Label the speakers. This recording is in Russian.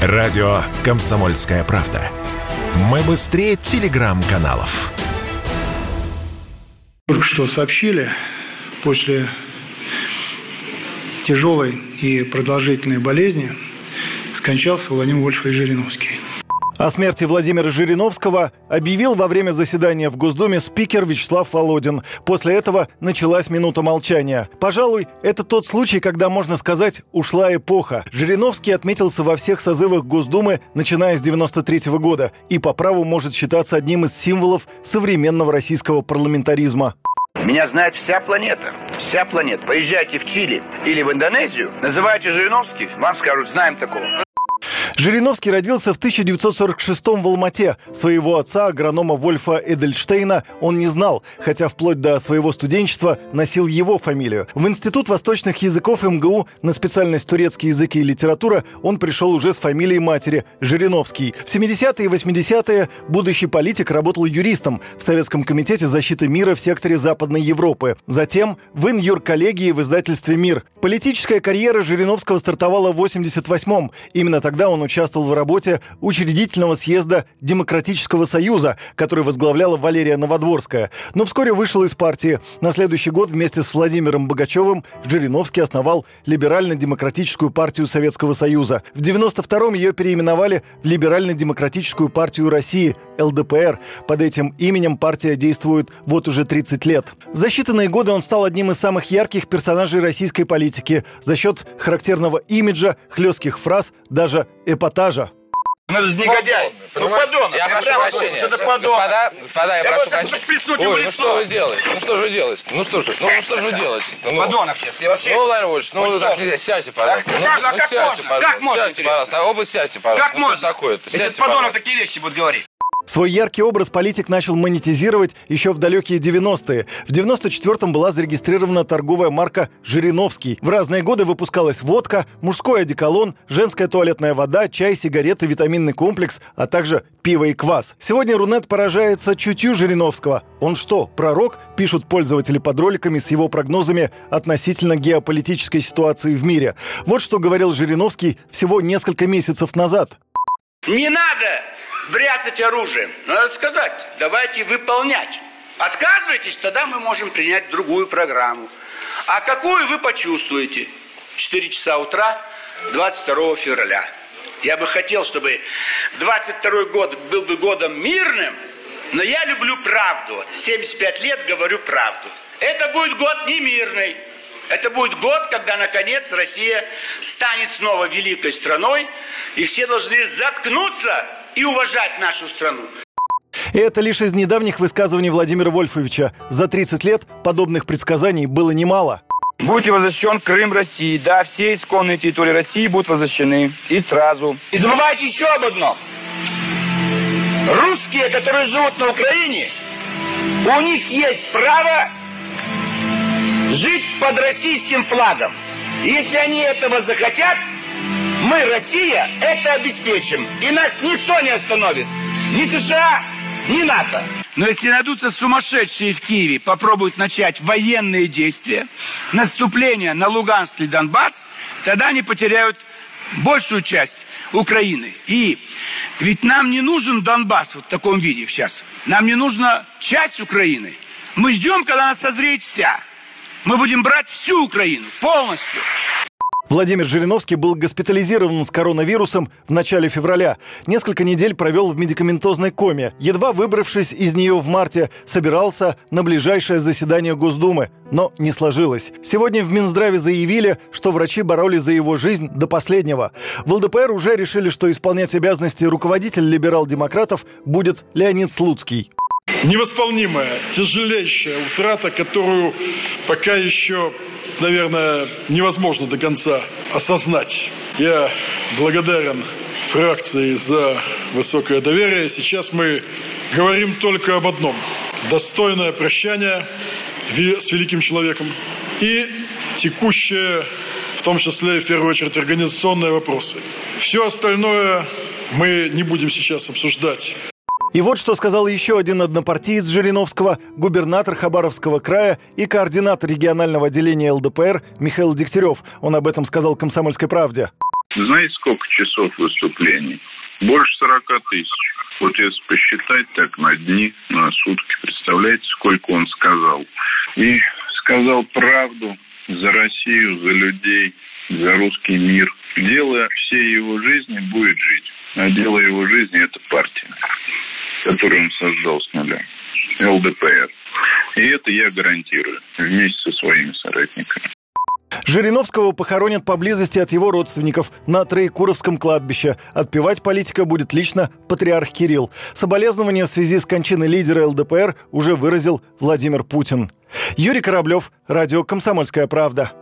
Speaker 1: Радио «Комсомольская правда». Мы быстрее телеграм-каналов.
Speaker 2: Только что сообщили, после тяжелой и продолжительной болезни скончался Владимир Вольфович Жириновский.
Speaker 3: О смерти Владимира Жириновского объявил во время заседания в Госдуме спикер Вячеслав Володин. После этого началась минута молчания. Пожалуй, это тот случай, когда, можно сказать, ушла эпоха. Жириновский отметился во всех созывах Госдумы, начиная с 93 -го года, и по праву может считаться одним из символов современного российского парламентаризма.
Speaker 4: Меня знает вся планета. Вся планета. Поезжайте в Чили или в Индонезию, называйте Жириновский, вам скажут, знаем такого.
Speaker 3: Жириновский родился в 1946 в Алмате. Своего отца, агронома Вольфа Эдельштейна, он не знал, хотя вплоть до своего студенчества носил его фамилию. В Институт восточных языков МГУ на специальность турецкий язык и литература он пришел уже с фамилией матери – Жириновский. В 70-е и 80-е будущий политик работал юристом в Советском комитете защиты мира в секторе Западной Европы. Затем в инюр-коллегии в издательстве «Мир». Политическая карьера Жириновского стартовала в 88-м. Именно тогда он участвовал в работе учредительного съезда Демократического союза, который возглавляла Валерия Новодворская, но вскоре вышел из партии. На следующий год вместе с Владимиром Богачевым Жириновский основал Либерально-демократическую партию Советского Союза. В 92-м ее переименовали в Либерально-демократическую партию России, ЛДПР. Под этим именем партия действует вот уже 30 лет. За считанные годы он стал одним из самых ярких персонажей российской политики за счет характерного имиджа, хлестких фраз, даже эпатажа.
Speaker 4: Ну, это негодяй. Ну, подонок.
Speaker 5: Я прошу
Speaker 4: прямо
Speaker 5: прощения.
Speaker 4: это подонок.
Speaker 5: Господа, господа, я,
Speaker 4: Я
Speaker 5: прошу прощения.
Speaker 4: ему
Speaker 5: Ой, ну
Speaker 4: лицо.
Speaker 5: что вы делаете? Ну что же вы делаете? Ну что же, ну, ну что же вы делаете? Ну,
Speaker 4: Подонок сейчас. Я вообще...
Speaker 5: Ну, Владимир Владимирович, ну,
Speaker 4: Ну,
Speaker 5: так, сядьте, пожалуйста.
Speaker 4: Так,
Speaker 5: ну,
Speaker 4: как-
Speaker 5: ну,
Speaker 4: как
Speaker 5: сядьте,
Speaker 4: можно?
Speaker 5: пожалуйста.
Speaker 4: Как можно,
Speaker 5: Сядьте, пожалуйста. А Оба сядьте, пожалуйста.
Speaker 4: Как
Speaker 5: Ну,
Speaker 4: можно?
Speaker 5: такое-то?
Speaker 4: Если
Speaker 5: Сядьте,
Speaker 4: подонок
Speaker 5: пожалуйста.
Speaker 4: такие вещи будет говорить.
Speaker 3: Свой яркий образ политик начал монетизировать еще в далекие 90-е. В 94-м была зарегистрирована торговая марка «Жириновский». В разные годы выпускалась водка, мужской одеколон, женская туалетная вода, чай, сигареты, витаминный комплекс, а также пиво и квас. Сегодня Рунет поражается чутью Жириновского. Он что, пророк? Пишут пользователи под роликами с его прогнозами относительно геополитической ситуации в мире. Вот что говорил Жириновский всего несколько месяцев назад.
Speaker 4: Не надо бряцать оружием. Надо сказать, давайте выполнять. Отказывайтесь, тогда мы можем принять другую программу. А какую вы почувствуете? 4 часа утра 22 февраля. Я бы хотел, чтобы 22 год был бы годом мирным, но я люблю правду. Вот 75 лет говорю правду. Это будет год не мирный. Это будет год, когда, наконец, Россия станет снова великой страной, и все должны заткнуться и уважать нашу страну.
Speaker 3: И это лишь из недавних высказываний Владимира Вольфовича. За 30 лет подобных предсказаний было немало.
Speaker 6: Будет возвращен Крым России. Да, все исконные территории России будут возвращены. И сразу.
Speaker 4: И забывайте еще об одном. Русские, которые живут на Украине, у них есть право под российским флагом. И Если они этого захотят, мы, Россия, это обеспечим. И нас никто не остановит. Ни США, ни НАТО.
Speaker 6: Но если найдутся сумасшедшие в Киеве, попробуют начать военные действия, наступление на Луганск или Донбасс, тогда они потеряют большую часть Украины. И ведь нам не нужен Донбасс вот в таком виде сейчас. Нам не нужна часть Украины. Мы ждем, когда она созреет вся. Мы будем брать всю Украину полностью.
Speaker 3: Владимир Жириновский был госпитализирован с коронавирусом в начале февраля. Несколько недель провел в медикаментозной коме. Едва выбравшись из нее в марте, собирался на ближайшее заседание Госдумы. Но не сложилось. Сегодня в Минздраве заявили, что врачи боролись за его жизнь до последнего. В ЛДПР уже решили, что исполнять обязанности руководитель либерал-демократов будет Леонид Слуцкий.
Speaker 7: Невосполнимая, тяжелейшая утрата, которую пока еще, наверное, невозможно до конца осознать. Я благодарен фракции за высокое доверие. Сейчас мы говорим только об одном. Достойное прощание с великим человеком и текущее, в том числе и в первую очередь, организационные вопросы. Все остальное мы не будем сейчас обсуждать.
Speaker 3: И вот что сказал еще один однопартиец Жириновского, губернатор Хабаровского края и координатор регионального отделения ЛДПР Михаил Дегтярев. Он об этом сказал «Комсомольской правде».
Speaker 8: Знаете, сколько часов выступлений? Больше 40 тысяч. Вот если посчитать так на дни, на сутки, представляете, сколько он сказал. И сказал правду за Россию, за людей, за русский мир. Дело всей его жизни будет жить. А дело его жизни – это партия, которую он создал с нуля. ЛДПР. И это я гарантирую вместе со своими соратниками.
Speaker 3: Жириновского похоронят поблизости от его родственников на Троекуровском кладбище. Отпевать политика будет лично патриарх Кирилл. Соболезнования в связи с кончиной лидера ЛДПР уже выразил Владимир Путин. Юрий Кораблев, радио «Комсомольская правда».